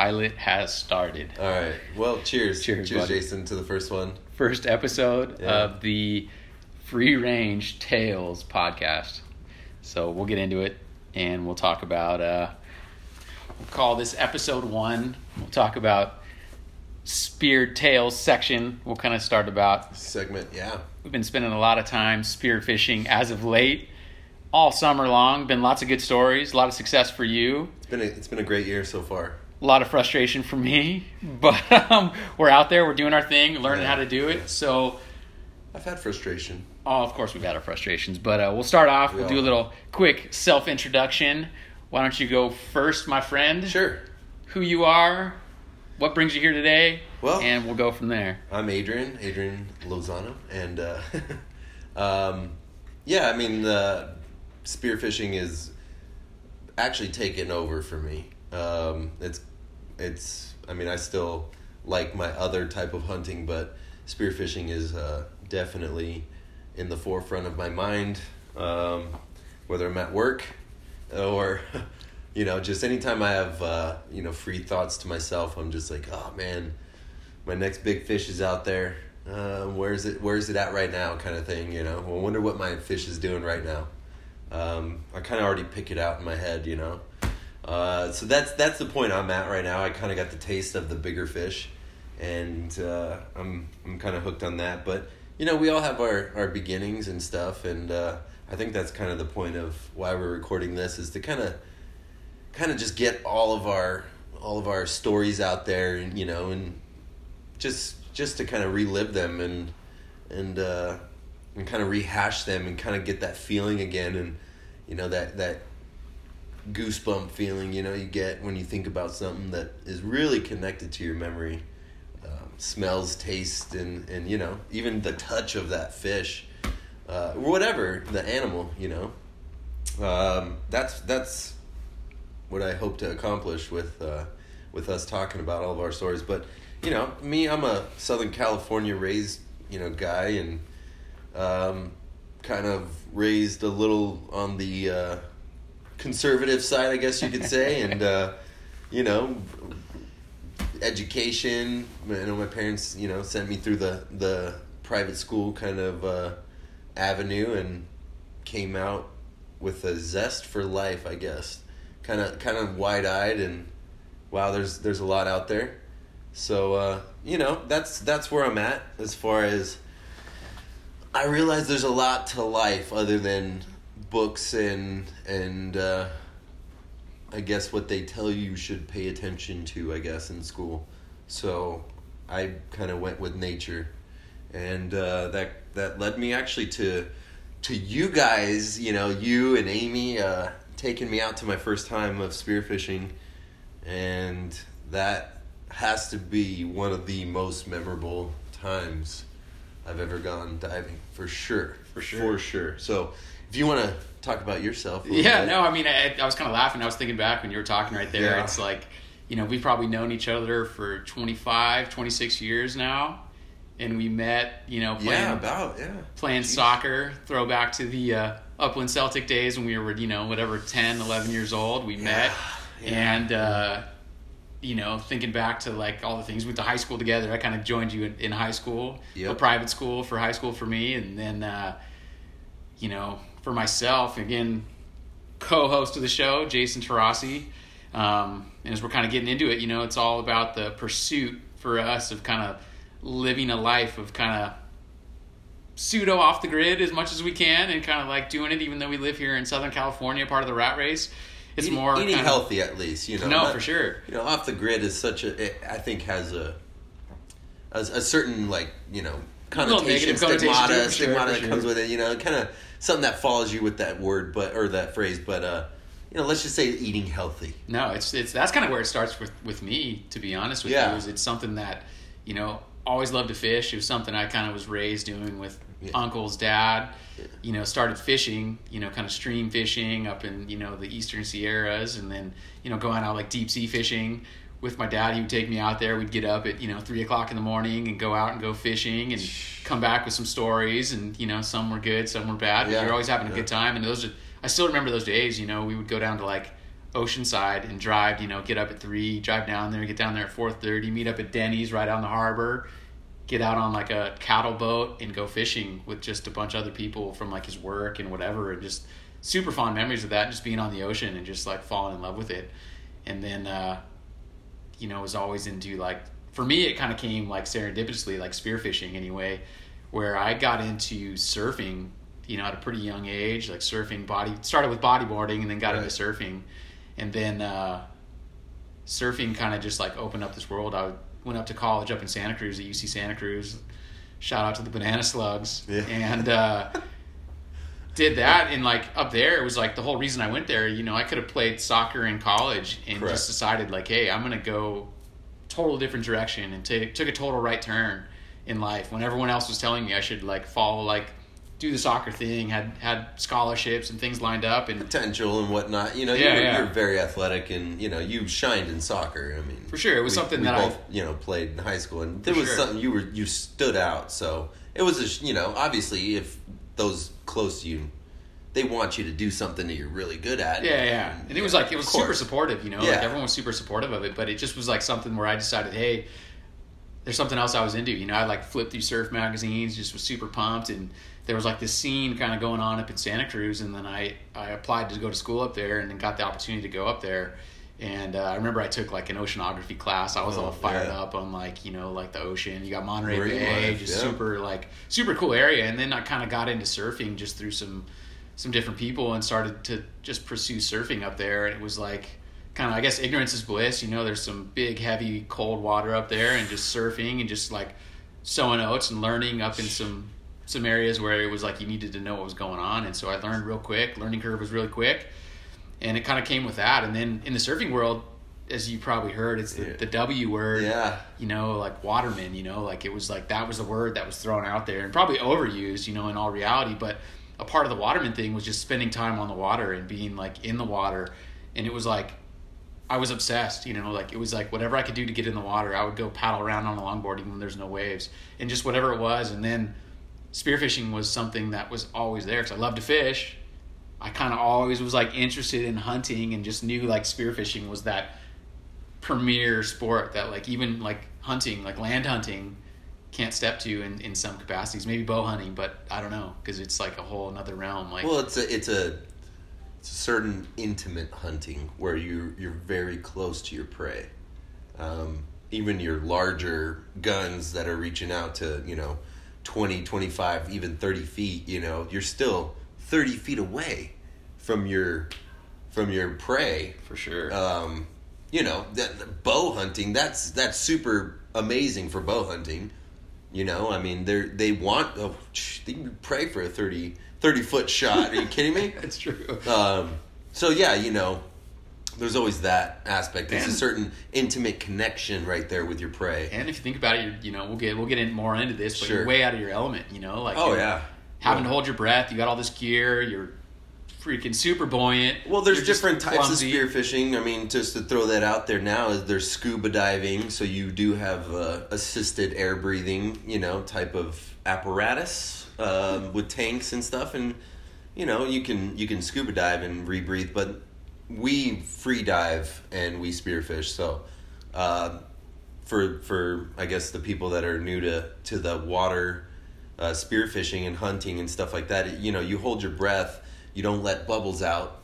pilot has started. All right. Well, cheers. Cheers, cheers, buddy. Jason, to the first one. First episode Yeah. of the Free Range Tales podcast. So we'll get into it and we'll talk about, uh, we'll call this episode one. We'll talk about Speared tails section. We'll kind of start about Segment, yeah. We've been spending a lot of time spear fishing as of late, all summer long. Been lots of good stories, a lot of success for you, It's been a, it's been a great year so far. A lot of frustration for me. But um, we're out there, we're doing our thing, learning Yeah. how to do it. So, I've had frustration. oh, of course, we've had our frustrations. But uh, we'll start off. We We'll all do a little quick self introduction. Why don't you go first, my friend? Sure. Who you are, what brings you here today, Well- and we'll go from there. I'm Adrian, Adrian Lozano, and uh, um, yeah, I mean, uh, spearfishing is actually taken over for me. Um, it's, it's. I mean, I still like my other type of hunting, but spearfishing is uh, definitely in the forefront of my mind. Um, whether I'm at work or you know just anytime i have uh, you know free thoughts to myself i'm just like oh man my next big fish is out there uh, where's it where's it at right now kind of thing you know i wonder what my fish is doing right now um, i kind of already pick it out in my head you know uh, so that's that's the point i'm at right now. I kind of got the taste of the bigger fish and uh, i'm i'm kind of hooked on that. But you know we all have our our beginnings and stuff and uh, i think that's kind of the point of why we're recording this is to kind of kind of just get all of our all of our stories out there and you know and just just to kind of relive them and and uh and kind of rehash them and kind of get that feeling again and you know that that goosebump feeling you know you get when you think about something that is really connected to your memory um, smells taste and and you know even the touch of that fish uh, whatever the animal you know um, that's that's what I hope to accomplish with uh, with us talking about all of our stories. But you know, me, I'm a Southern California raised you know guy, and um, kind of raised a little on the uh, conservative side, I guess you could say, and uh, you know, education. I know my parents, you know, sent me through the the private school kind of uh, avenue, and came out with a zest for life, I guess. Kind of kind of wide-eyed and wow, there's there's a lot out there. So, uh, you know, that's that's where I'm at as far as I realize there's a lot to life other than books and and uh, I guess what they tell you you should pay attention to, I guess, in school. So I kind of went with nature, and uh, that that led me actually to to you guys. You know, you and Amy uh, taking me out to my first time of spearfishing, and that has to be one of the most memorable times I've ever gone diving for sure. For sure. For sure. So if you want to talk about yourself, Yeah, bit. no, I mean, I, I was kind of laughing. I was thinking back when you were talking right there. Yeah. It's like, you know, we've probably known each other for 25, 26 years now. And we met, you know, playing, yeah, about yeah, playing Jeez. soccer, throwback to the uh, Upland Celtic days when we were, you know, whatever, 10, 11 years old. We met. yeah. And, uh, you know, thinking back to like all the things we went to high school together. I kind of joined you in, in high school, a private school for high school for me, and then, uh, you know, for myself again, co-host of the show, Jason Tarasi. Um, and as we're kind of getting into it, you know, it's all about the pursuit for us of kind of living a life of kind of pseudo off the grid as much as we can, and kind of like doing it, even though we live here in Southern California, part of the rat race. It's Eating- more eating kind of- healthy at least. You know, No, not- for sure. You know, off the grid is such a. It, I think has a, a a certain like you know connotation, stigmata, sure, stigmata that comes with it. You know, kind of something that follows you with that word, but or that phrase. But uh, you know, let's just say eating healthy. No, it's it's that's kind of where it starts with with me. To be honest with Yeah. you, is it's something that you know always loved to fish. It was something I kind of was raised doing with Yeah. uncles, dad. Yeah. You know, started fishing. You know, kind of stream fishing up in you know the eastern Sierras, and then you know going out like deep sea fishing with my dad. He would take me out there. We'd get up at you know three o'clock in the morning and go out and go fishing and come back with some stories. And you know, some were good, some were bad. But Yeah. you're always having a Yeah. good time. And those are I still remember those days. You know, we would go down to like Oceanside and drive. You know, get up at three, drive down there, get down there at four thirty, meet up at Denny's right on the harbor, get out on like a cattle boat and go fishing with just a bunch of other people from like his work and whatever, and just super fond memories of that. Just being on the ocean and just like falling in love with it, and then uh, you know was always into like for me it kind of came like serendipitously like spearfishing anyway, where I got into surfing you know, at a pretty young age, like surfing body started with bodyboarding and then got Right. into surfing. And then uh, surfing kind of just like opened up this world. I went up to college up in Santa Cruz at UC Santa Cruz. Shout out to the Banana Slugs. Yeah. And uh, did that. And like up there, it was like the whole reason I went there, you know, I could have played soccer in college and Correct. just decided like, hey, I'm to go total different direction and take took a total right turn in life when everyone else was telling me I should like follow like do the soccer thing had had scholarships and things lined up and potential and whatnot. You know, Yeah, you're, yeah. you're very athletic, and you know you shined in soccer. I mean, For sure, it was we- something we that I- both you know played in high school, and there was sure. something you were you stood out. So it was a you know obviously if those close to you, they want you to do something that you're really good at. yeah yeah. And it was like it was super supportive you know? Like Yeah. everyone was super supportive of it but it just was like something where I decided hey there's something else I was into. You know I like flipped through surf magazines just was super pumped and there was like this scene kind of going on up in Santa Cruz and then I I applied to go to school up there and then got the opportunity to go up there and uh, I remember I took like an oceanography class. I was Oh, all fired yeah. up on like you know like the ocean. You got Monterey Marine Bay, life, just yeah. super like super cool area. And then I kind of got into surfing just through some some different people and started to just pursue surfing up there. And it was like kind of I guess ignorance is bliss. You know, there's some big heavy cold water up there, and just surfing and just like sowing oats and learning up in some some areas where it was like you needed to know what was going on. And so I learned real quick. Learning curve was really quick and it kind of came with that. And then in the surfing world, as you probably heard, it's the, Yeah. the W word. Yeah. You know, like waterman. You know, like it was like that was the word that was thrown out there and probably overused. You know, in all reality, but a part of the waterman thing was just spending time on the water and being like in the water, and it was like. I was obsessed, you know, like it was like whatever I could do to get in the water, I would go paddle around on a longboard even when there's no waves, and just whatever it was. And then spearfishing was something that was always there because I love to fish, I kind of always was like interested in hunting and just knew like spearfishing was that premier sport that like even like hunting like land hunting can't step to in, in some capacities maybe bow hunting but i don't know because it's like a whole another realm like Well, it's a it's a it's a certain intimate hunting where you you're very close to your prey. Um, even your larger guns that are reaching out to you know 20, 25, even thirty feet. You know, you're still thirty feet away from your from your prey. for sure Um, you know, that bow hunting. That's that's super amazing for bow hunting. You know, I mean, they they want oh, they pray for a 30, 30 foot shot. Are you kidding me? that's true Um, so yeah, you know, there's always that aspect. There's a certain intimate connection right there with your prey. and if you think about it you're, you know we'll get we'll get in more into this but Sure. you're way out of your element you know like Oh yeah, having Yeah. to hold your breath you got all this gear you're freaking super buoyant Well, there's You're different types clumsy. of spearfishing. I mean, just to throw that out there now, is there's scuba diving, so you do have uh, assisted air breathing, you know, type of apparatus um, with tanks and stuff, and you know, you can you can scuba dive and rebreathe, but we free dive and we spearfish. So, uh, for for I guess the people that are new to to the water uh, spearfishing and hunting and stuff like that, you know, you hold your breath, you don't let bubbles out.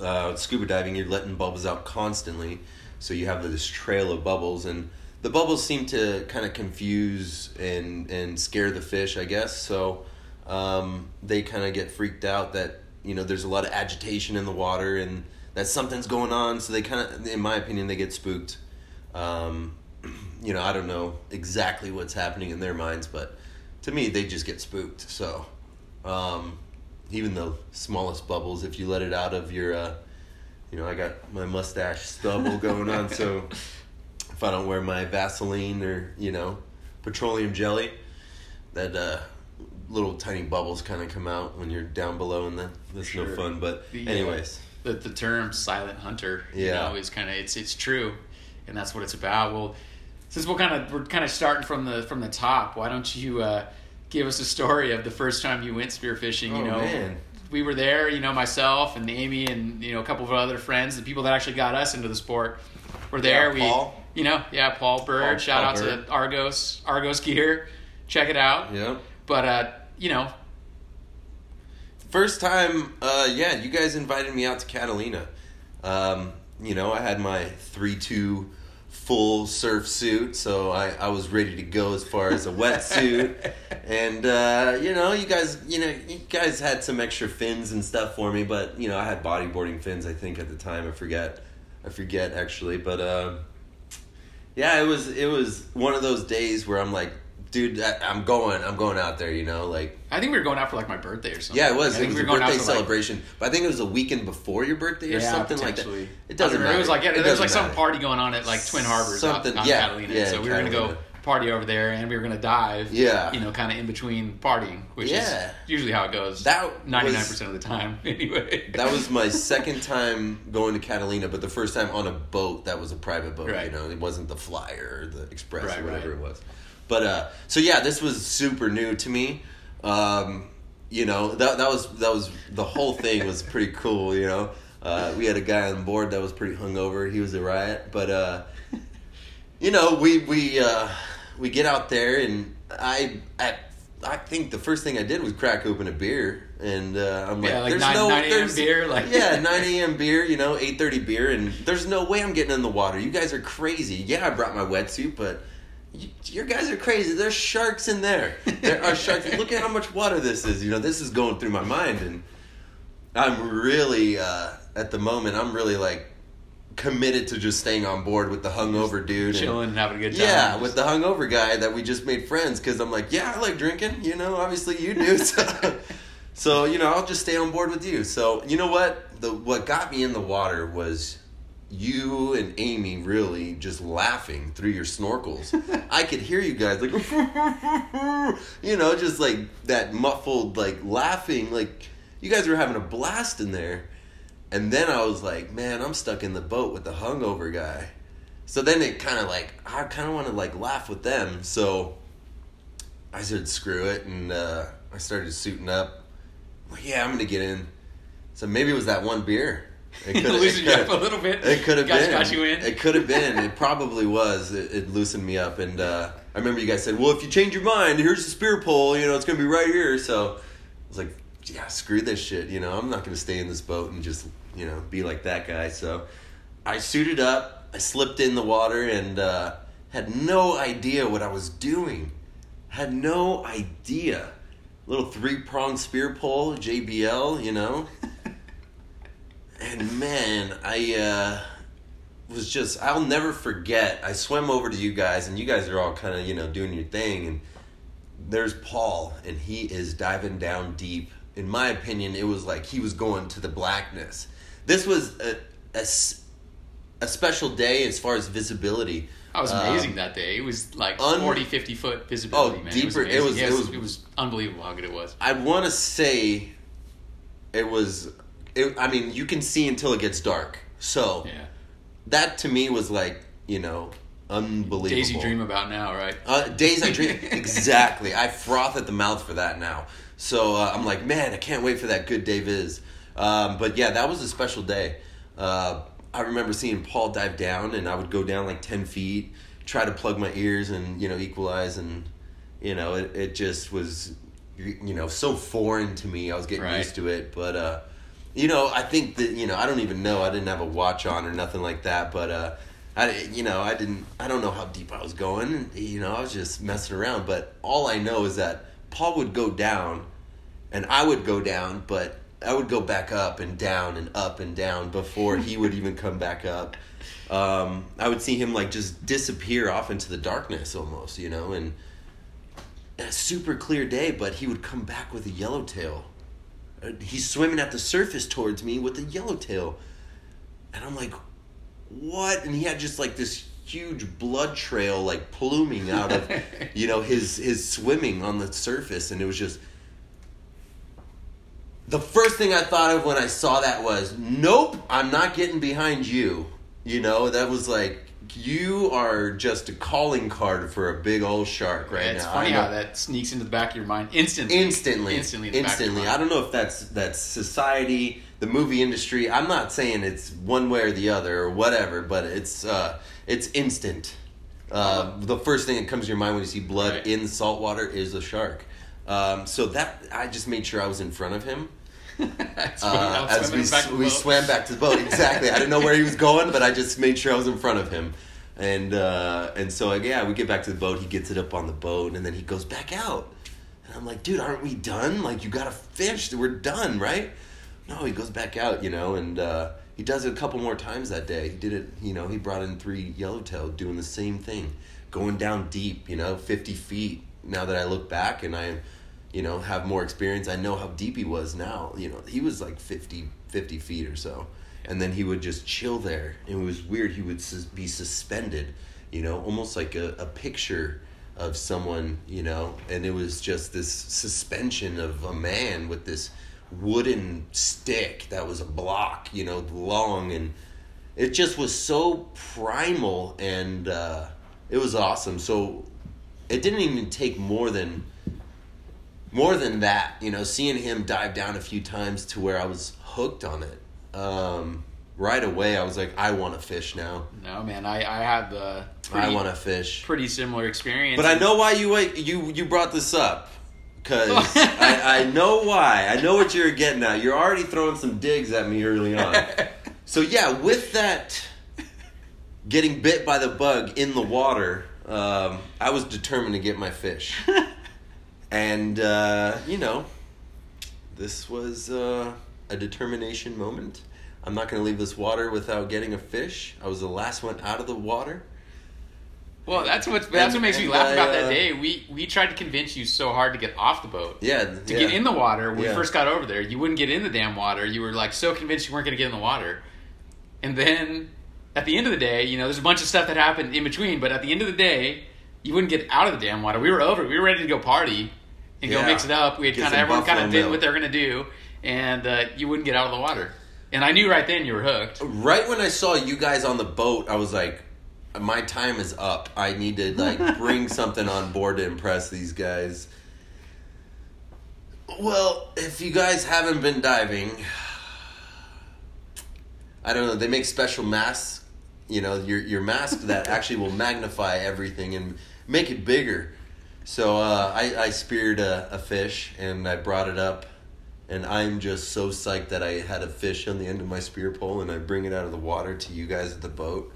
Uh, scuba diving, you're letting bubbles out constantly, so you have this trail of bubbles, and the bubbles seem to kind of confuse and and scare the fish, I guess. So um, they kind of get freaked out that you know there's a lot of agitation in the water and that something's going on. So they kind of, in my opinion, they get spooked. Um, you know, I don't know exactly what's happening in their minds, but to me, they just get spooked. So, um, even the smallest bubbles, if you let it out of your, uh, you know, I got my mustache stubble going on, so if I don't wear my Vaseline or you know, petroleum jelly, that uh, little tiny bubbles kind of come out when you're down below, and that that's no fun. But The, uh, anyways, the the term silent hunter you Yeah. know is kind of it's it's true and that's what it's about well since we're kind of we're kind of starting from the from the top why don't you uh give us a story of the first time you went spearfishing you Oh, know man. we were there. You know, myself and Amy and you know a couple of other friends, the people that actually got us into the sport, were there. Yeah, Paul. We, you know, yeah, Paul Bird. Paul- shout Paul out Bird. to Argos, Argos Gear. Check it out. Yep. But uh, you know, First time, uh, yeah, you guys invited me out to Catalina. Um, you know, I had my 3 2 full surf suit, so I, I was ready to go as far as a wetsuit. and, uh, you know, you guys, you know, you guys had some extra fins and stuff for me, but, you know, I had bodyboarding fins, I think, at the time. I forget. I forget, actually. But, uh, yeah, it was, it was one of those days where I'm like, dude, I, I'm going, I'm going out there, you know, like, I think we were going out for like my birthday or something. yeah, it was. I It was we a were going out birthday for, like- celebration, but I think it was a weekend before your birthday or yeah, something like that. It doesn't matter. It was like yeah, It there was like some party going on at like Twin Harbors, Something- out, out yeah, Catalina. yeah, so we were gonna go party over there, and we were gonna dive. Yeah. you know, kind of in between partying, which Yeah. is usually how it goes. That ninety nine percent of the time, anyway. That was my second time going to Catalina, but the first time on a boat that was a private boat. Right. You know, it wasn't the Flyer or the Express Right, or whatever right. it was. But uh, so yeah, this was super new to me. Um, you know, that that was that was the whole thing was pretty cool. You know, uh, we had a guy on board that was pretty hungover. He was a riot, but uh, you know, we we uh, we get out there and I at I think the first thing I did was crack open a beer and uh, I'm like, Yeah, like there's 9 no 9 there's- beer, like- yeah, nine a.m. beer, you know, eight thirty beer, and there's no way I'm getting in the water. You guys are crazy. Yeah, I brought my wetsuit, but. You, your guys are crazy. There's sharks in there. There are sharks. Look at how much water this is. You know, this is going through my mind, and I'm really uh, at the moment. I'm really like committed to just staying on board with the hungover dude. and- chilling and having a good time. yeah, with the hungover guy that we just made friends because I'm like, yeah, I like drinking. You know, obviously you do. So, so you know, I'll just stay on board with you. So you know what? The what got me in the water was you and Amy really just laughing through your snorkels. I could hear you guys like, you know, just like that muffled like laughing. Like you guys were having a blast in there. And then I was like, man, I'm stuck in the boat with the hungover guy. So then it kind of like I kind of want to like laugh with them. So I said, screw it, and uh, I started suiting up. Like, yeah, I'm gonna get in. So maybe it was that one beer. It loosened you up a little bit. It could have Guys been. got you in. It could have been. It probably was. It, it loosened me up, and uh, I remember you guys said, "Well, if you change your mind, here's the spear pole. You know, it's gonna be right here." So I was like, "Yeah, screw this shit. You know, I'm not gonna stay in this boat and just you know be like that guy." So I suited up. I slipped in the water and uh, had no idea what I was doing. Had no idea. Little three prong spear pole, JBL. You know. And man, I uh, was just, I'll never forget. I swam over to you guys, and you guys are all kind of, you know, doing your thing. And there's Paul, and he is diving down deep. In my opinion, it was like he was going to the blackness. This was a a special day as far as visibility. I was Um, amazing that day. It was like un- 40, 50 foot visibility, Oh, man. deeper- It it was, was- it was- it was unbelievable how good it was. I want to say it was, it, I mean, you can see until it gets dark. So Yeah. that to me was like, you know, unbelievable. Days you dream about now, right? Uh, days I dream exactly. I froth at the mouth for that now. So uh, I'm like, man, I can't wait for that good day viz. Um, but yeah, that was a special day. Uh, I remember seeing Paul dive down, and I would go down like ten feet, try to plug my ears and you know equalize, and you know it, it just was you know so foreign to me. I was getting Right. used to it, but uh, you know I think that you know I don't even know. I didn't have a watch on or nothing like that, but. Uh, I, you know, I didn't, I don't know how deep I was going. You know, I was just messing around. But all I know is that Paul would go down, and I would go down, but I would go back up and down and up and down before he would even come back up. Um, I would see him like just disappear off into the darkness almost, you know, and a super clear day, but he would come back with a yellowtail. Uh, Uh, he's swimming at the surface towards me with a yellowtail. And I'm like, what? And he had just like this huge blood trail like pluming out of, you know, his his swimming on the surface, and it was just. The first thing I thought of when I saw that was, nope, I'm not getting behind you. You know, that was like you are just a calling card for a big old shark right Yeah, it's now. funny how that sneaks into the back of your mind instantly. instantly. Instantly in the back of your instantly. i don't know if that's that's society the movie industry. I'm not saying it's one way or the other or whatever but it's uh it's instant. Uh, the first thing that comes to your mind when you see blood Right. in salt water is a shark. Um, so that i just made sure i was in front of him uh, funny, I was as we, back we swam back to the boat. Exactly. I didn't know where he was going, but I just made sure I was in front of him. And uh, and so yeah, we get back to the boat. He gets it up on the boat, and then he goes back out. And I'm like, dude, aren't we done? Like, you got to fish. We're done, right? No, he goes back out, you know, and uh, he does it a couple more times that day. He did it, you know. He brought in three yellowtail doing the same thing, going down deep, you know, fifty feet. Now that I look back and I you know, have more experience. I know how deep he was now. You know, he was like 50, 50 feet or so. And then he would just chill there. It was weird. He would sus- be suspended, you know, almost like a, a picture of someone, you know. And it was just this suspension of a man with this wooden stick that was a block, you know, long. And it just was so primal and uh, it was awesome. So it didn't even take more than more than that, you know, seeing him dive down a few times to where I was hooked on it. Um, right away, I was like, I want to fish now. No, man, I, I had the I want to fish. pretty similar experience. But I know why you wait. You you brought this up because I, I know why. I know what you're getting at. You're already throwing some digs at me early on. So yeah, with that getting bit by the bug in the water, um, I was determined to get my fish. and uh, you know, this was uh, a determination moment. I'm not going to leave this water without getting a fish. I was the last one out of the water. Well, that's what that's what makes me laugh I, about uh, that day. We we tried to convince you so hard to get off the boat. Yeah, To yeah. get in the water, when Yeah. we first got over there, you wouldn't get in the damn water. You were like so convinced you weren't going to get in the water. And then at the end of the day, you know, there's a bunch of stuff that happened in between, but at the end of the day, you wouldn't get out of the damn water. We were over. We were ready to go party and go mix it up. We had kind of everyone kind of did milk. what they were going to do, and uh, you wouldn't get out of the water. And I knew right then you were hooked. right when I saw you guys on the boat, I was like, my time is up. I need to like bring something on board to impress these guys. Well, if you guys haven't been diving, I don't know. They make special masks. You know, your your mask that actually will magnify everything and make it bigger. So uh, I I speared a, a fish and I brought it up, and I'm just so psyched that I had a fish on the end of my spear pole and I bring it out of the water to you guys at the boat,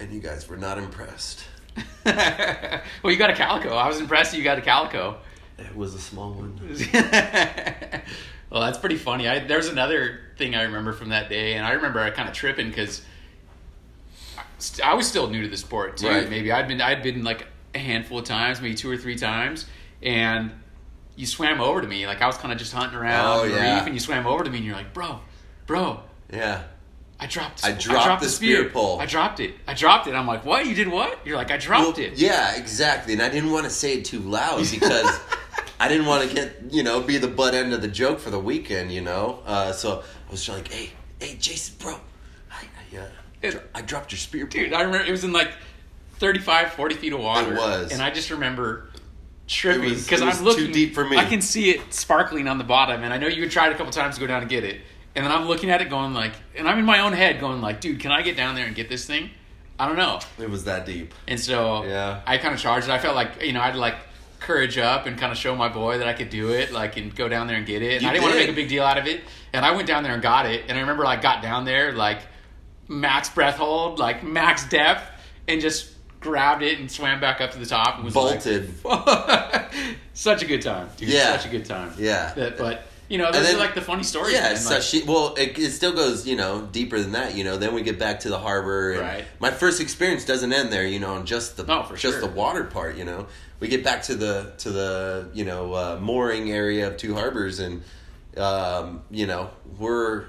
and you guys were not impressed. well, you got a calico. I was impressed you got a calico. It was a small one. well, that's pretty funny. I, there's another thing I remember from that day, and I remember I kind of tripping because I was still new to the sport too. Right. Maybe I'd been I'd been like a handful of times, maybe two or three times, and you swam over to me like I was kind of just hunting around Oh, the yeah. reef, and you swam over to me, and you're like, bro, bro. Yeah. I dropped. I dropped the spear pole. I dropped it. I dropped it. I'm like, what? You did what? You're like, I dropped Well, it. Yeah, exactly. And I didn't want to say it too loud because I didn't want to get, you know, be the butt end of the joke for the weekend, you know? Uh, so I was like, hey, hey, Jason, bro, I, I, uh, I dropped your spear pole. Dude. I remember it was in like 35, 40 feet of water. It was. And I just remember tripping because I'm looking too deep for me. I can see it sparkling on the bottom, and I know you tried a couple times to go down and get it. And then I'm looking at it going like, and I'm in my own head going like, dude, can I get down there and get this thing? I don't know. It was that deep. And so Yeah. I kind of charged it. I felt like, you know, I'd like courage up and kind of show my boy that I could do it, like, and go down there and get it. And You I didn't want to make a big deal out of it. And I went down there and got it. And I remember, like, got down there, like, max breath hold, like, max depth, and just grabbed it and swam back up to the top and was like- Bolted. such a good time, dude. Yeah. Such a good time. Yeah. But, but you know, those then- are like the funny stories. Yeah, man. it's Like, she, well, it, it still goes, you know, deeper than that. You know, then we get back to the harbor, and Right. my first experience doesn't end there. You know, on just the No, for just sure. the water part. You know, we get back to the to the you know uh, mooring area of Two Harbors, and um, you know we're.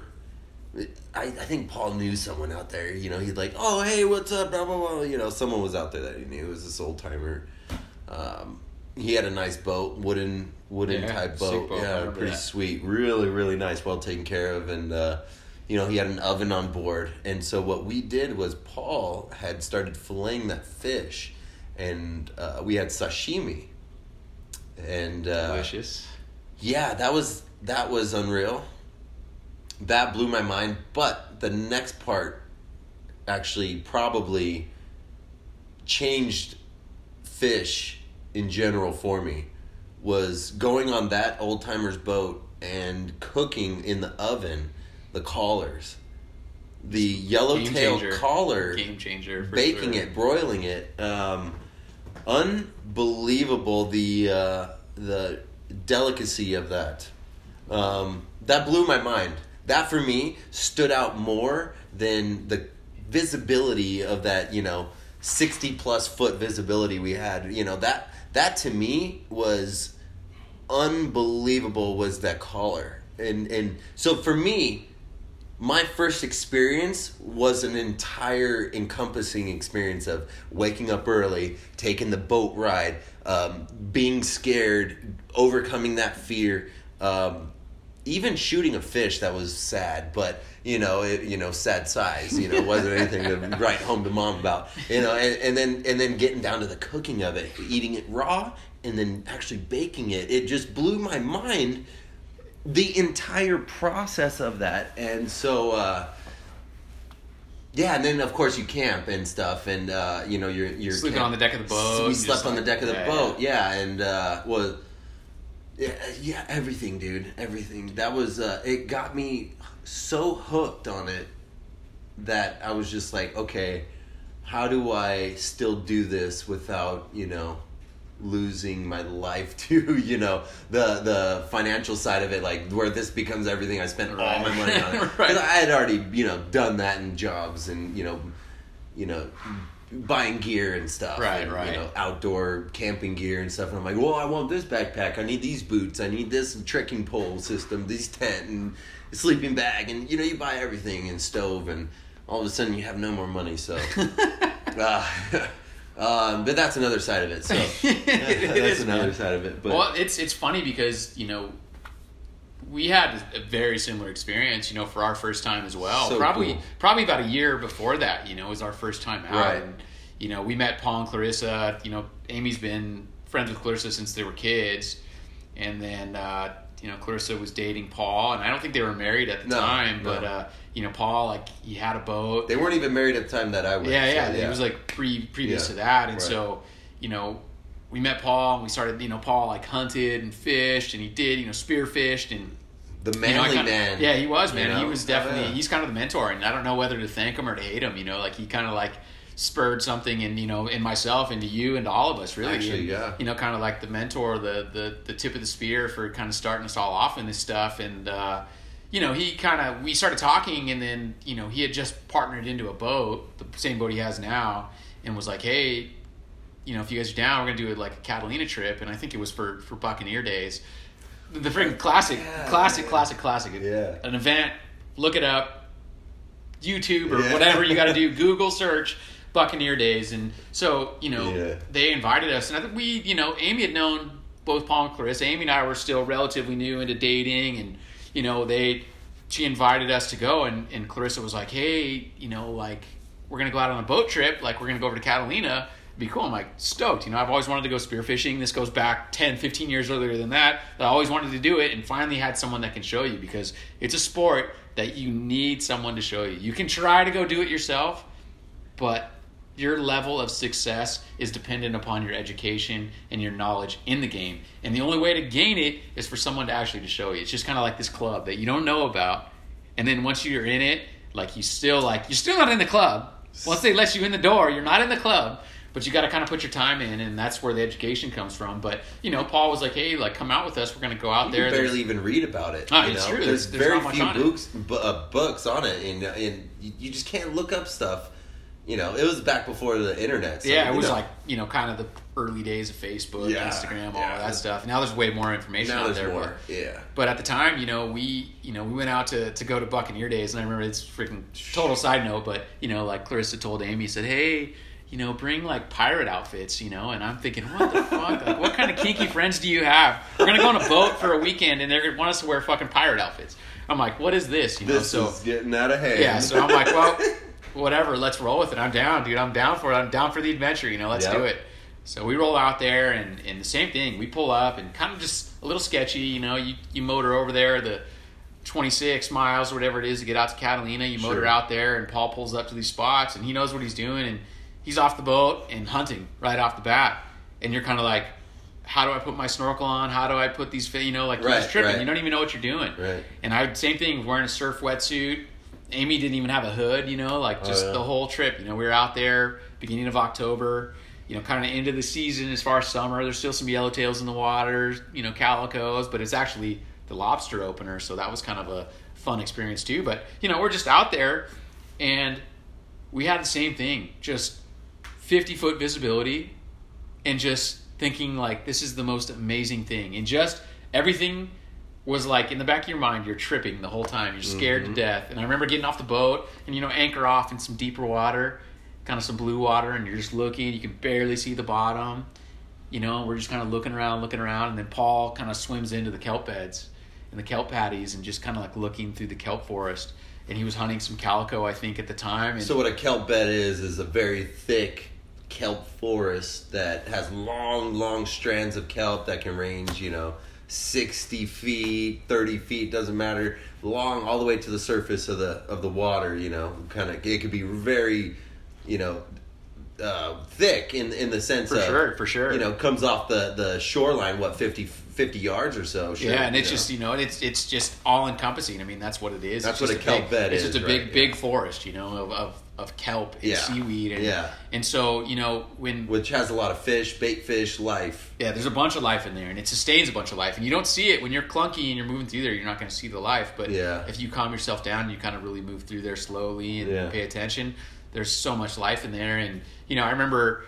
I, I think Paul knew someone out there. You know, he'd like, oh hey, what's up? Blah blah blah. You know, someone was out there that he knew. It was this old timer. Um, he had a nice boat, wooden wooden Yeah, type boat. boat, Yeah, pretty that. sweet. Really, really nice, well taken care of, and uh, you know, he had an oven on board. And so what we did was Paul had started filleting that fish, and uh, we had sashimi. And uh, Delicious. yeah, that was that was unreal. That blew my mind. But the next part actually probably changed fish in general for me was going on that old timer's boat and cooking in the oven the collars. The yellowtail collar Game changer. For baking sure. it, broiling it. Um, unbelievable the uh, the delicacy of that. Um, that blew my mind. That for me stood out more than the visibility of that. You know, sixty plus foot visibility we had. You know that that to me was unbelievable. Was that collar and and so for me my first experience was an entire encompassing experience of waking up early, taking the boat ride, um, being scared, overcoming that fear, um, even shooting a fish that was sad, but you know, it, you know, sad size. You know, wasn't anything to write home to mom about. You know, and, and then and then getting down to the cooking of it, eating it raw, and then actually baking it. It just blew my mind the entire process of that and so uh yeah and then of course you camp and stuff and uh you know you're you're Sleeping camp- on the deck of the boat, we slept on the deck of the yeah, boat yeah, and uh was yeah, yeah everything dude everything. That was uh it got me so hooked on it that i was just like okay how do i still do this without you know losing my life to you know the the financial side of it like where this becomes everything i spent all my money on. Right. i had already you know done that in jobs and you know you know buying gear and stuff Right, and, right. you know outdoor camping gear and stuff. And i'm like well i want this backpack. I need these boots. I need this trekking pole system this tent and sleeping bag. And you know you buy everything and stove and all of a sudden you have no more money so. Uh, um, but that's another side of it so. It that's is, another man. side of it but well, it's it's funny because you know we had a very similar experience. You know, for our first time as well. So probably cool. probably about a year before that. You know, was our first time out. Right. And, you know, we met Paul and Clarissa. You know, Amy's been friends with Clarissa since they were kids, and then uh, you know Clarissa was dating Paul, and I don't think they were married at the No, time. no. But uh, you know, Paul like he had a boat. they weren't even married at the time that i went Yeah, so, yeah, It was like pre previous Yeah, to that, and right. so you know, we met Paul and we started. You know, Paul like hunted and fished, and he did you know spearfished and. the you know, manly kinda- man Yeah, he was you man. He was definitely Oh, yeah. he's kind of the mentor, and I don't know whether to thank him or to hate him. You know, like he kind of like spurred something in you know in myself and to you and to all of us really. Actually, And, yeah. You know, kind of like the mentor, the the the tip of the spear for kind of starting us all off in this stuff, and uh, you know he kind of we started talking, and then you know he had just partnered into a boat, the same boat he has now, and was like, hey. You know, if you guys are down, we're gonna do like a Catalina trip, and I think it was for for Buccaneer days. The, the freaking classic, Yeah, classic, yeah. classic, classic. Yeah. An event. Look it up. YouTube or Yeah. whatever you got to do. Google search Buccaneer Days, and so you know Yeah. they invited us, and I think we, you know, Amy had known both Paul and Clarissa. Amy and I were still relatively new into dating, and you know they, she invited us to go, and and Clarissa was like, hey, you know, like we're gonna go out on a boat trip, like we're gonna go over to Catalina. Be cool. I'm like stoked. You know, I've always wanted to go spearfishing. This goes back 10, 15 years earlier than that. I always wanted to do it and finally had someone that can show you because it's a sport that you need someone to show you. You can try to go do it yourself, but your level of success is dependent upon your education and your knowledge in the game. And the only way to gain it is for someone to actually to show you. It's just kind of like this club that you don't know about. And then once you're in it, like you still like you're still not in the club. Once they let you in the door, you're not in the club. But you got to kind of put your time in, and that's where the education comes from. But you know, Paul was like, "Hey, like, come out with us. We're going to go out You there." can There's- barely even read about it. You it's know? true. There's, There's- very few books, bu- uh, books on it, and and you, you just can't look up stuff. You know, it was back before the internet. So, yeah, it was know, like you know, kind of the early days of Facebook, Yeah, Instagram, all yeah. that stuff. Now there's way more information now out there's there. more. But, Yeah, but at the time, you know, we you know we went out to, to go to Buccaneer Days, and I remember it's freaking total side note, but you know, like Clarissa told Amy, said, "Hey." You know, bring like pirate outfits, you know, and I'm thinking, what the fuck? Like, what kind of kinky friends do you have? We're gonna go on a boat for a weekend, and they're gonna want us to wear fucking pirate outfits. I'm like, what is this? You know, This so is getting out of hand. yeah, so I'm like, well, whatever, let's roll with it. I'm down, dude. I'm down for it. I'm down for the adventure. You know, let's Yep. do it. So we roll out there, and, and the same thing. We pull up, and kind of just a little sketchy. You know, you you motor over there the 26 miles or whatever it is to get out to Catalina. You motor Sure. out there, and Paul pulls up to these spots, and he knows what he's doing, and he's off the boat and hunting right off the bat. And you're kind of like, how do I put my snorkel on? How do I put these? You know, like you're just tripping. right. You don't even know what you're doing. Right. And I same thing wearing a surf wetsuit. Amy didn't even have a hood, you know, like oh, just Oh, yeah. the whole trip. You know, we were out there beginning of October, you know, kind of into the season as far as summer. There's still some yellowtails in the water, you know, calicos, but it's actually the lobster opener, so that was kind of a fun experience too. But you know, we're just out there, and we had the same thing, just 50 foot visibility, and just thinking like this is the most amazing thing, and just everything was like in the back of your mind, you're tripping the whole time. You're scared Mm-hmm. to death. And I remember getting off the boat and you know anchor off in some deeper water, kind of some blue water, and you're just looking. You can barely see the bottom. You know, we're just kind of looking around, looking around, and then Paul kind of swims into the kelp beds and the kelp paddies, and just kind of like looking through the kelp forest. And he was hunting some calico, I think, at the time. And So what a kelp bed is is a very thick kelp forest that has long, long strands of kelp that can range, you know, sixty feet, thirty feet, doesn't matter, long all the way to the surface of the of the water. You know, kind of it could be very, you know, uh, thick in in the sense For of sure, for sure. you know comes off the the shoreline what 50, 50 yards or so. Sure, yeah, and it's you know. just you know it's it's just all encompassing. I mean, that's what it is. That's It's what a kelp big, bed It's is, It's just a right, big yeah. big forest, you know, of of, of kelp and Yeah. seaweed, and Yeah. and so you know when which has a lot of fish, bait fish, life. yeah, there's a bunch of life in there, and it sustains a bunch of life, and you don't see it when you're clunky and you're moving through there. You're not going to see the life, but Yeah. if you calm yourself down, you kind of really move through there slowly and Yeah. pay attention. There's so much life in there, and you know, I remember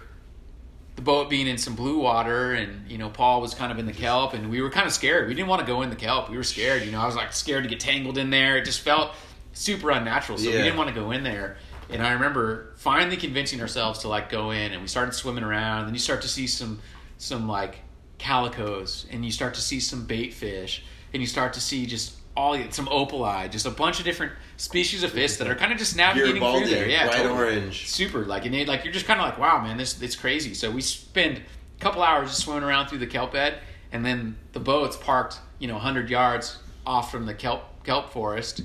the boat being in some blue water and you know paul was kind of in the kelp and we were kind of scared we didn't want to go in the kelp we were scared you know i was like scared to get tangled in there it just felt super unnatural so we didn't want to go in there and i remember finally convincing ourselves to like go in and we started swimming around. And then you start to see some some like calicos and you start to see some bait fish and you start to see just all some opaleye just a bunch of different species of fish that are kind of just navigating through there. Yeah bright totally. orange. super like and it, like you're just kind of like wow man this it's crazy. So we spend a couple hours just swimming around through the kelp bed and then the boat's parked you know 100 yards off from the kelp kelp forest.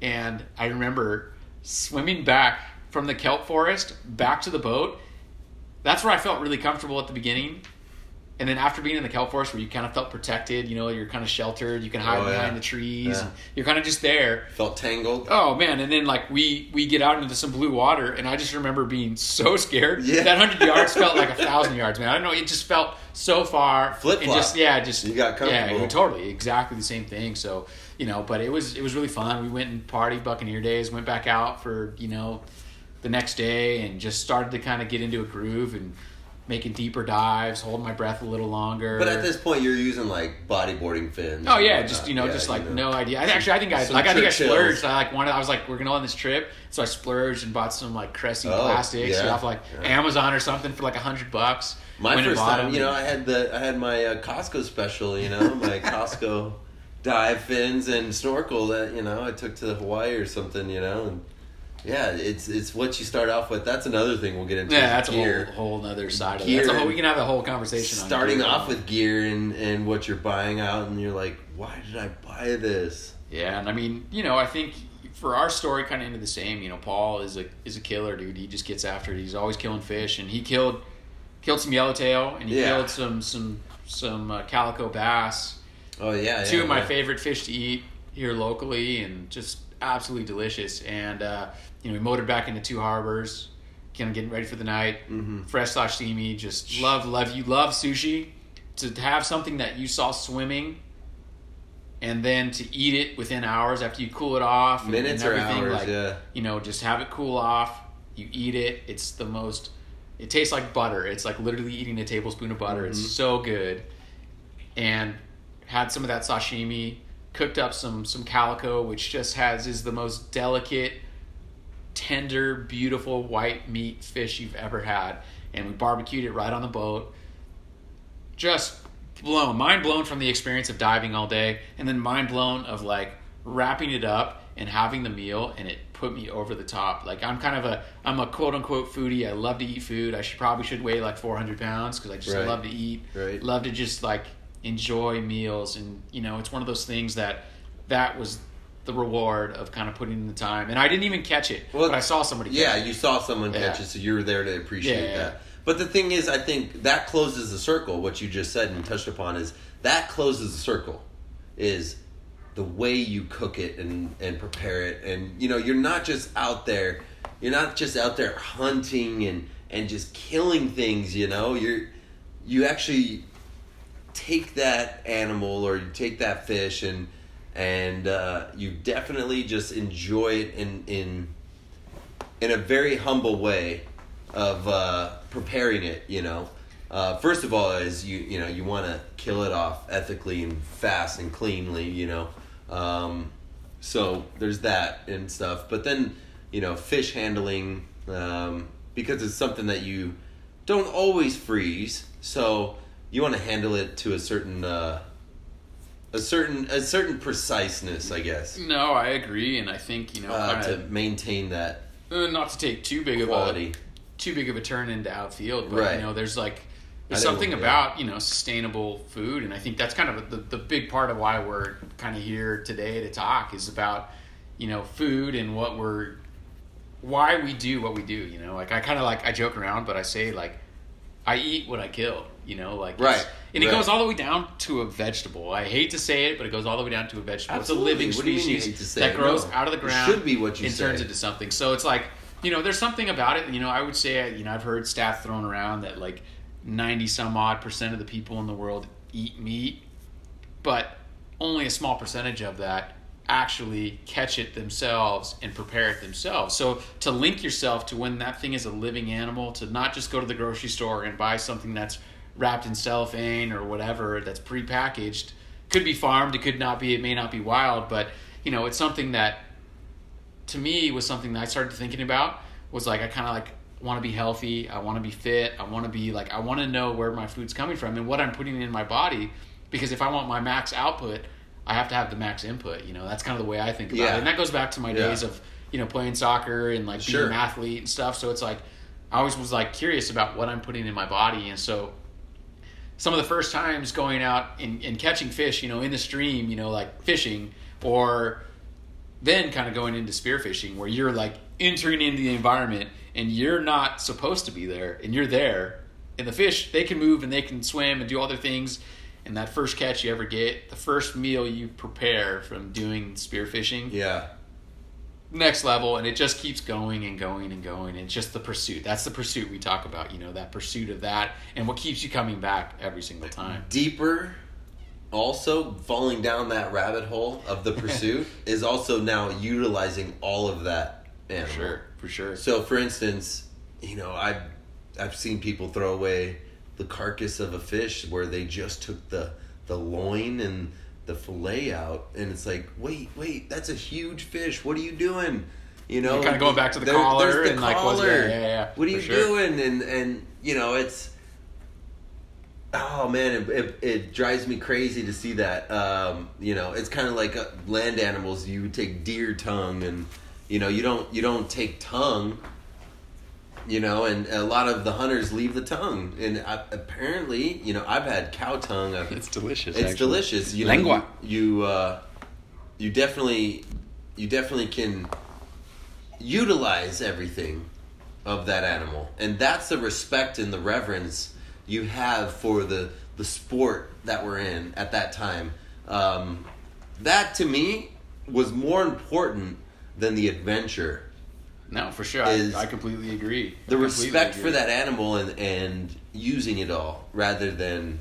And i remember swimming back from the kelp forest back to the boat that's where i felt really comfortable at the beginning and then after being in the kelp forest where you kind of felt protected you know you're kind of sheltered you can hide Oh, yeah. behind the trees Yeah. you're kind of just there Felt tangled. Oh man! And then like we we get out into some blue water, and I just remember being so scared. Yeah. That hundred yards felt like a thousand yards, man. I don't know. It just felt so far. Flip-flop. And just yeah, just You got Yeah, totally, exactly the same thing. So you know, but it was it was really fun. We went and partied Buccaneer days. Went back out for you know the next day, and just started to kind of get into a groove and making deeper dives, holding my breath a little longer. But at this point, you're using like bodyboarding fins. Oh yeah, just you know, Yeah, just like know. no idea. I, actually, I think I some like. I think I splurged. chills. I like wanted. I was like, we're going on this trip, so I splurged and bought some like Cressi Oh, plastics yeah. off like Yeah. Amazon or something for like a hundred bucks. My Went first time, you know, I had the I had my uh, Costco special. You know, my Costco dive fins and snorkel that you know I took to Hawaii or something. You know, and yeah, it's it's what you start off with. That's another thing we'll get into. yeah, that's a gear. whole whole other side of it. That's a whole, we can have a whole conversation. on Starting gear. off with gear and and what you're buying out, and you're like, why did I buy this? Yeah, and I mean, you know, I think for our story, kind of into the same. You know, Paul is a is a killer, dude. He just gets after it. He's always killing fish, and he killed killed some yellowtail, and he Yeah. killed some some some uh, calico bass. Oh yeah, two yeah, of my yeah. favorite fish to eat here locally and just absolutely delicious and uh, you know we motored back into two harbors kind of getting ready for the night Mhm. fresh sashimi just love love you love sushi to have something that you saw swimming and then to eat it within hours after you cool it off Minutes and or everything hours, like yeah. you know just have it cool off you eat it it's the most it tastes like butter it's like literally eating a tablespoon of butter Mhm. it's so good and had some of that sashimi cooked up some some calico which just has is the most delicate tender beautiful white meat fish you've ever had and we barbecued it right on the boat just blown mind blown from the experience of diving all day and then mind blown of like wrapping it up and having the meal and it put me over the top. Like I'm kind of a I'm a quote unquote foodie. I love to eat food. I should probably should weigh like 400 pounds because I just Right. love to eat. Right. Love to just like enjoy meals and you know it's one of those things that that was the reward of kind of putting in the time and I didn't even catch it Well, but I saw somebody catch Yeah, you saw someone catch Yeah. it, so you were there to appreciate Yeah, that. But the thing is, I think that closes the circle. What you just said and touched upon is that closes the circle. Is the way you cook it and and prepare it, and you know you're not just out there, you're not just out there hunting and and just killing things. You know, you're you actually take that animal or you take that fish and and uh, you definitely just enjoy it in in in a very humble way of uh, preparing it. You know, uh, first of all, is you you know you want to kill it off ethically and fast and cleanly. You know, um, so there's that and stuff. But then you know, fish handling um, because it's something that you don't always freeze. So you want to handle it to a certain. A certain a certain preciseness, I guess, No, I agree and I think, you know, uh, to maintain that uh, not to take too big of a quality. too big of a turn into outfield, but Right. you know, there's like there's something yeah. about you know sustainable food, and I think that's kind of the the big part of why we're kind of here today to talk is about you know food and what we're why we do what we do. You know, like I kind of like I joke around, but I say like I eat what I kill. You know, like Right, and it goes all the way down to a vegetable. I hate to say it, but it goes all the way down to a vegetable. Absolutely. It's a living What do you mean you species to say that grows No. out of the It ground. should be what you and turns into something. So it's like you know, there's something about it. You know, I would say you know I've heard stats thrown around that like ninety some odd percent of the people in the world eat meat, but only a small percentage of that actually catch it themselves and prepare it themselves. So to link yourself to when that thing is a living animal, to not just go to the grocery store and buy something that's wrapped in cellophane or whatever that's prepackaged, could be farmed, it could not be, it may not be wild, but you know, it's something that to me was something that I started thinking about was like I kind of like want to be healthy, I want to be fit, I want to be like I want to know where my food's coming from and what I'm putting in my body because if I want my max output, I have to have the max input, you know. That's kind of the way I think about Yeah. it. And that goes back to my Yeah. days of, you know, playing soccer and like being an athlete and stuff. So it's like I always was like curious about what I'm putting in my body and so some of the first times going out and, and catching fish, you know, in the stream, you know, like fishing, or then kind of going into spearfishing where you're like entering into the environment and you're not supposed to be there and you're there. And the fish, they can move and they can swim and do other things. And that first catch you ever get, the first meal you prepare from doing spearfishing, Yeah. Next level and it just keeps going and going and going. And just the pursuit. That's the pursuit we talk about you know that pursuit of that and what keeps you coming back every single time. Deeper, also falling down that rabbit hole of the pursuit is also now utilizing all of that animal. for sure for sure. So, for instance, you know, I've I've seen people throw away the carcass of a fish where they just took the the loin and the fillet out, and it's like, wait, wait, that's a huge fish. What are you doing? You know, Yeah, kinda going back to the there- collar the and, like, what's- collar. yeah, yeah, yeah, What are you sure. doing? And and you know, it's oh man, it, it, it drives me crazy to see that. Um, you know, it's kind of like uh, land animals. You would take deer tongue, and you know, you don't you don't take tongue. You know, and a lot of the hunters leave the tongue, and I, apparently, you know, I've had cow tongue. I've, it's delicious it's delicious. You Lengua. You you, uh, you definitely you definitely can utilize everything of that animal, and that's the respect and the reverence you have for the the sport that we're in at that time. Um, that to me was more important than the adventure. No for sure is I, I completely agree The completely respect agree. for that animal and and using it all rather than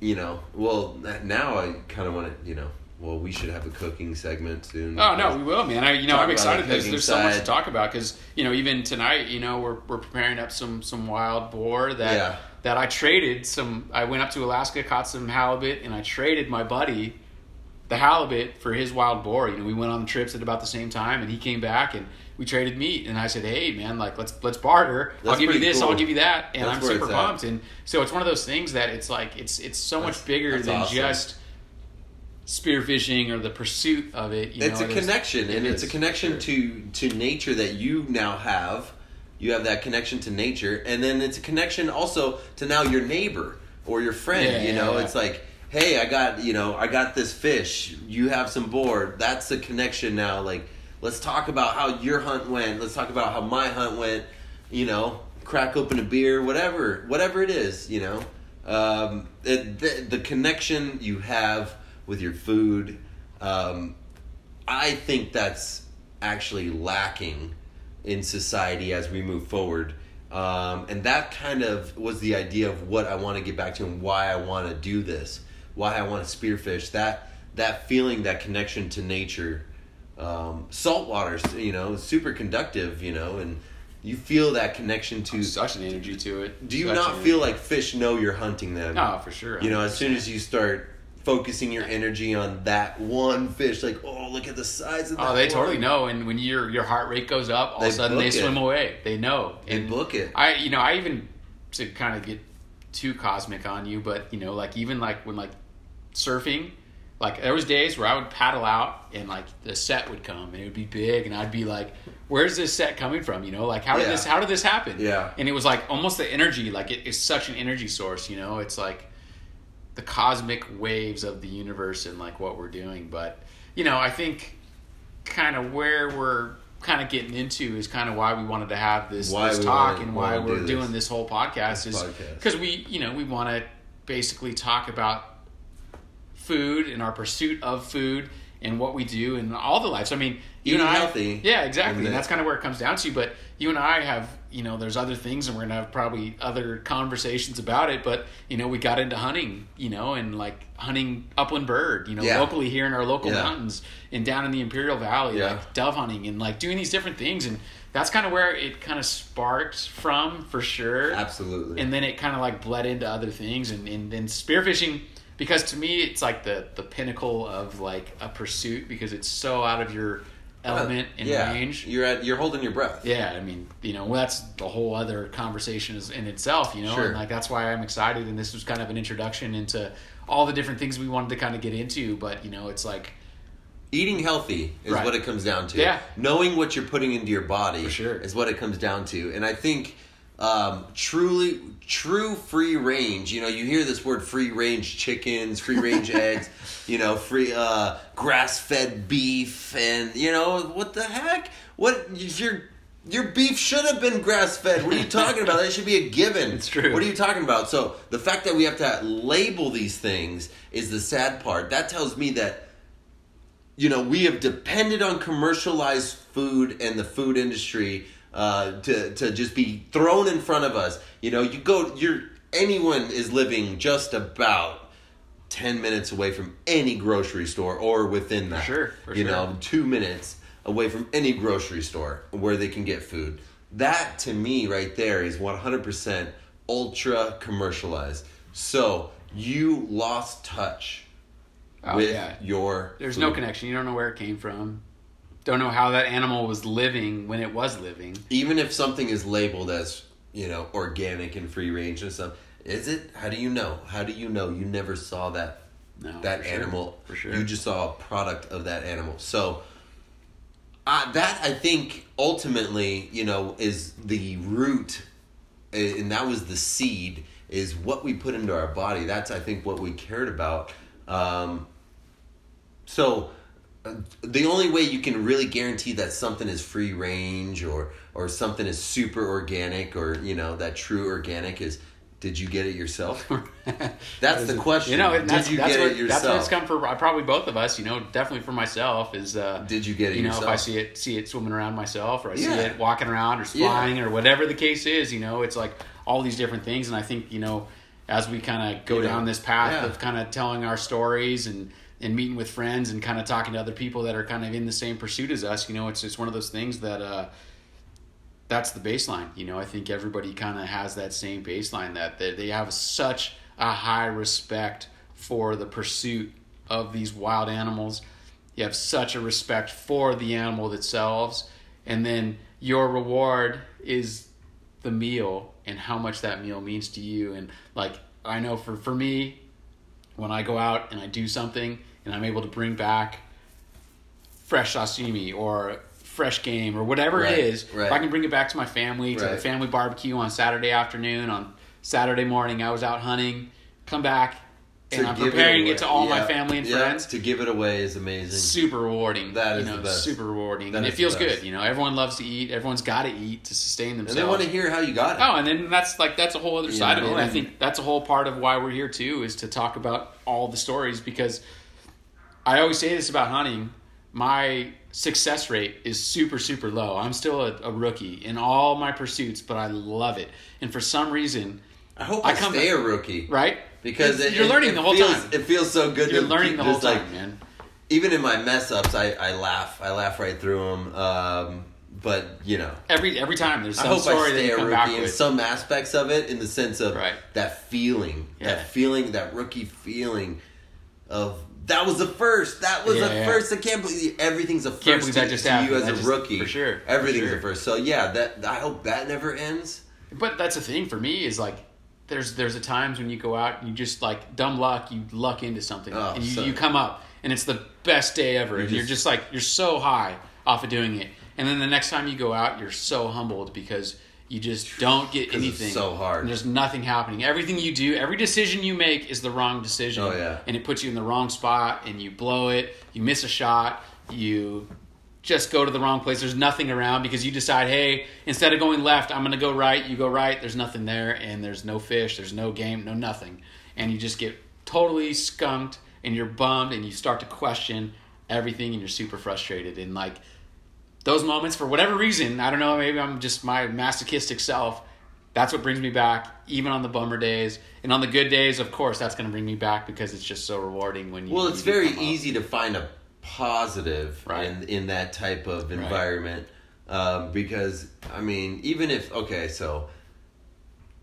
you know well now i kind of want to you know well we should have a cooking segment soon Oh no, we will, man. I, you know, I'm excited. the There's, there's so much to talk about because you know, even tonight, you know, we're we're preparing up some some wild boar that Yeah. that I traded some. I went up to Alaska, caught some halibut, and I traded my buddy the halibut for his wild boar. You know, we went on trips at about the same time, and he came back and we traded meat. And I said, "Hey, man, like let's let's barter. I'll give you this, cool. I'll give you that." And That's I'm super it's at. pumped. And so it's one of those things that it's like it's it's so That's- much bigger than awesome. just spearfishing or the pursuit of it. You it's know, a connection, it and it's a connection sure. to to nature that you now have. You have that connection to nature, and then it's a connection also to now your neighbor or your friend. Yeah, you know, yeah. it's like, hey, I got you know, I got this fish. You have some board. That's a connection now. Like, let's talk about how your hunt went. Let's talk about how my hunt went. You know, crack open a beer, whatever, whatever it is. You know, um, it, the, the connection you have with your food. Um, I think that's actually lacking in society as we move forward. Um, and that kind of was the idea of what I want to get back to and why I want to do this, why I want to spearfish. That that feeling, that connection to nature. Um, saltwater's, you know, super conductive, you know, and you feel that connection to. such an energy to it. Do you Such not feel energy. like fish know you're hunting them? No, for sure. You know, as soon as you start focusing your energy on that one fish, like, oh, look at the size of that. Oh, they one. totally know, and when your your heart rate goes up, all They of a sudden they it. swim away. They know. They And book it. I, you know, I even to kind of get too cosmic on you, but you know, like even like when like surfing, like there was days where I would paddle out and like the set would come and it would be big, and I'd be like, "Where's this set coming from?" You know, like how did Yeah. this how did this happen? Yeah. and it was like almost the energy, like it is such an energy source. You know, it's like the cosmic waves of the universe and like what we're doing. But you know, I think kind of where we're kind of getting into is kind of why we wanted to have this, this talk and why wanna do we're this. doing this whole podcast This is because we you know we want to basically talk about food and our pursuit of food and what we do and all the lives. I mean, you Eating and I, healthy. yeah, exactly, And and that's kind of where it comes down to. But you and I have, you know, there's other things, and we're gonna have probably other conversations about it. But you know, we got into hunting, you know, and like hunting upland bird, you know, Yeah. locally here in our local Yeah. mountains and down in the Imperial Valley, Yeah. like dove hunting and like doing these different things, and that's kind of where it kind of sparked from for sure Absolutely. and then it kind of like bled into other things and, and then spearfishing because to me it's like the the pinnacle of like a pursuit because it's so out of your element and yeah. range You're at you're holding your breath. yeah i mean you know well, that's the whole other conversation is in itself you know Sure. and like that's why i'm excited and this was kind of an introduction into all the different things we wanted to kind of get into but you know it's like Eating healthy is Right. what it comes down to. Yeah. Knowing what you're putting into your body sure. is what it comes down to. And I think um, truly, true free range, you know, you hear this word free range chickens, free range eggs, you know, free uh, grass fed beef, and, you know, what the heck? What, your, your beef should have been grass fed. What are you talking about? That should be a given. It's true. What are you talking about? So the fact that we have to label these things is the sad part. That tells me that you know, we have depended on commercialized food and the food industry uh, to to just be thrown in front of us. You know, you go, you're anyone is living just about ten minutes away from any grocery store or within that. sure, for you sure. know, two minutes away from any grocery store where they can get food. That to me, right there, is one hundred percent ultra commercialized. So you lost touch oh with yeah your. there's food. no connection you don't know where it came from don't know how that animal was living when it was living. Even if something is labeled as you know organic and free range and stuff is it how do you know? How do you know? You never saw that no that for sure. animal. For sure. You just saw a product of that animal. So uh, that i think ultimately you know is the root and that was the seed is what we put into our body. That's i think what we cared about. Um, so the only way you can really guarantee that something is free range or or something is super organic or you know that true organic is did you get it yourself That's the question. You know, Did that's, you that's get what, it That's what it's come for probably both of us. You know, definitely for myself is. Uh, Did you get it You know, yourself? if I see it, see it swimming around myself, or I see it walking around, or Yeah. flying, or whatever the case is. You know, it's like all these different things, and I think you know, as we kind of go You know, down this path yeah. of kind of telling our stories and and meeting with friends and kind of talking to other people that are kind of in the same pursuit as us, you know, it's it's one of those things that. uh that's the baseline. You know, I think everybody kind of has that same baseline that they, they have such a high respect for the pursuit of these wild animals. You have such a respect for the animal themselves, and then your reward is the meal and how much that meal means to you. And like I know for for me, when I go out and I do something and I'm able to bring back fresh sashimi or fresh game or whatever Right, it is, right. if I can bring it back to my family, to the family barbecue on Saturday afternoon, on Saturday morning, I was out hunting, come back, and I'm preparing it, away. to all my family and yeah, friends. To give it away is amazing. Super rewarding. That you know, the best. super rewarding, That and it feels good. You know, everyone loves to eat. Everyone's got to eat to sustain themselves. and they want to hear how you got it. Oh, and then that's like that's a whole other You side of it. I think that's a whole part of why we're here too, is to talk about all the stories because I always say this about hunting. My success rate is super, super low. I'm still a, a rookie in all my pursuits, but I love it. And for some reason, I hope I I, come stay a rookie. right? Because it, you're it- learning it the whole feels, time. It feels so good. You're to learning the whole just, time, like, man. Even in my mess ups, I, I laugh. I laugh right through them. Um, but you know, Every every time there's I some hope story I that stay you a come back rookie in with. some aspects of it, in the sense of Right. that feeling, Yeah. that feeling, that rookie feeling of that was the first. That was Yeah, the yeah. first. I can't believe everything's a first Can't believe that just to happened. you as That a just- rookie. for sure, for everything's sure. a first. So yeah, that I hope that never ends. But that's the thing for me is like there's there's a times when you go out and you just like dumb luck you luck into something Oh, and you, so- you come up and it's the best day ever and you're just- just like you're so high off of doing it and then the next time you go out you're so humbled because you just don't get anything so hard. and there's nothing happening everything you do every decision you make is the wrong decision Oh, yeah. and it puts you in the wrong spot and you blow it you miss a shot you just go to the wrong place. There's nothing around because you decide, hey, instead of going left, I'm going to go right. You go right. There's nothing there, and there's no fish. There's no game. No nothing, and you just get totally skunked, and you're bummed, and you start to question everything, and you're super frustrated. And like those moments, for whatever reason, I don't know. Maybe I'm just my masochistic self. That's what brings me back, even on the bummer days, and on the good days. Of course, that's going to bring me back because it's just so rewarding when you. Well, it's do very easy to find a positive Right. in in that type of environment um, because I mean, even if okay, so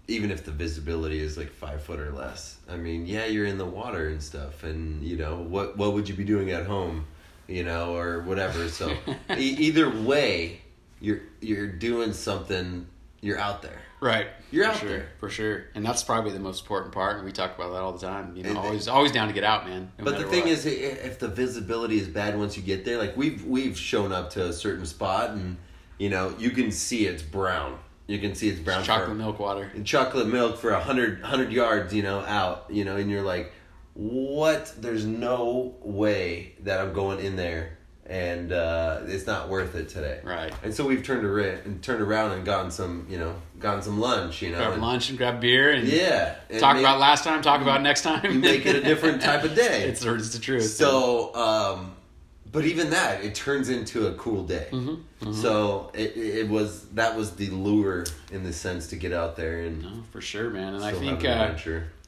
even if the visibility is like five foot or less, I mean, yeah, you're in the water and stuff, and you know what what would you be doing at home, you know, or whatever. So e- either way, you're you're doing something. You're out there. Right. You're for out sure, there. For sure. And that's probably the most important part. And we talk about that all the time. You know, And- always always down to get out, man. no But the thing what. is, if the visibility is bad once you get there, like we've we've shown up to a certain spot, and you know you can see it's brown. You can see it's brown. It's chocolate for, milk water. and chocolate milk for a hundred hundred yards, you know, out, you know, and you're like, what? There's no way that I'm going in there, and uh, it's not worth it today. Right. And so we've turned around and turned around and gotten some, you know, gotten some lunch, you know. Grab and- lunch and grab beer and Yeah. and talk make- about last time, talk about next time. You make it a different type of day. it's, the- it's the truth. So, um, but even that, it turns into a cool day. Mm-hmm, So it, it was that was the lure in the sense to get out there and No, for sure, man. And I think, uh,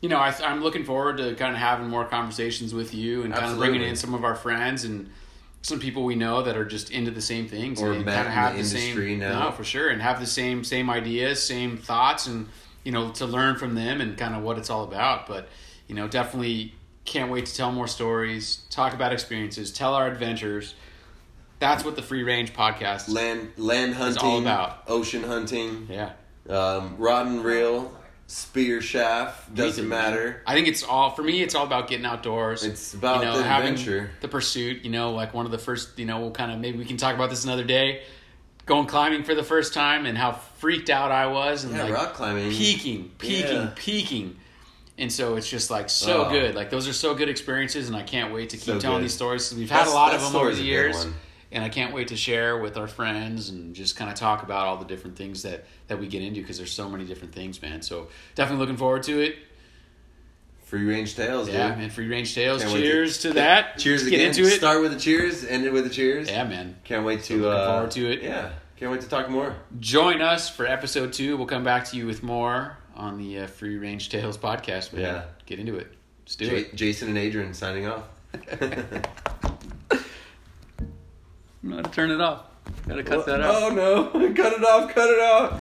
you know, I, I'm looking forward to kind of having more conversations with you and kind of bringing in some of our friends and some people we know that are just into the same things Or and kind of have the the, same now. no for sure and have the same same ideas same thoughts and you know to learn from them and kind of what it's all about but you know definitely can't wait to tell more stories talk about experiences tell our adventures that's what the free range podcast Land land hunting, all about. ocean hunting, yeah um, rod and reel, spear shaft doesn't Anything, man. matter. I think it's all for me. It's all about getting outdoors. It's about you know, the having adventure. the pursuit. You know, like one of the first. You know, we'll kind of maybe we can talk about this another day. Going climbing for the first time and how freaked out I was and Yeah, like rock climbing. peaking, peaking, Yeah. peaking. And so it's just like so Oh. good. Like those are so good experiences, and I can't wait to keep So telling good. these stories. We've had That's- a lot of them over the years, one. And I can't wait to share with our friends and just kind of talk about all the different things that that we get into because there's so many different things, man. So definitely looking forward to it. Free range tales, Yeah, dude. man. Free range tales. Can't cheers to, that. Cheers Let's again. Get into it. Start with the cheers. End it with the cheers. Yeah, man. Can't wait to. looking uh, forward to it. Yeah, can't wait to talk more. Join us for episode two. We'll come back to you with more on the uh, Free Range Tales podcast. Man. Yeah. Get into it. Let's do J- it. Jason and Adrian signing off. I'm to turn it off. Gotta cut that out. Oh no! Cut it off! Cut it off!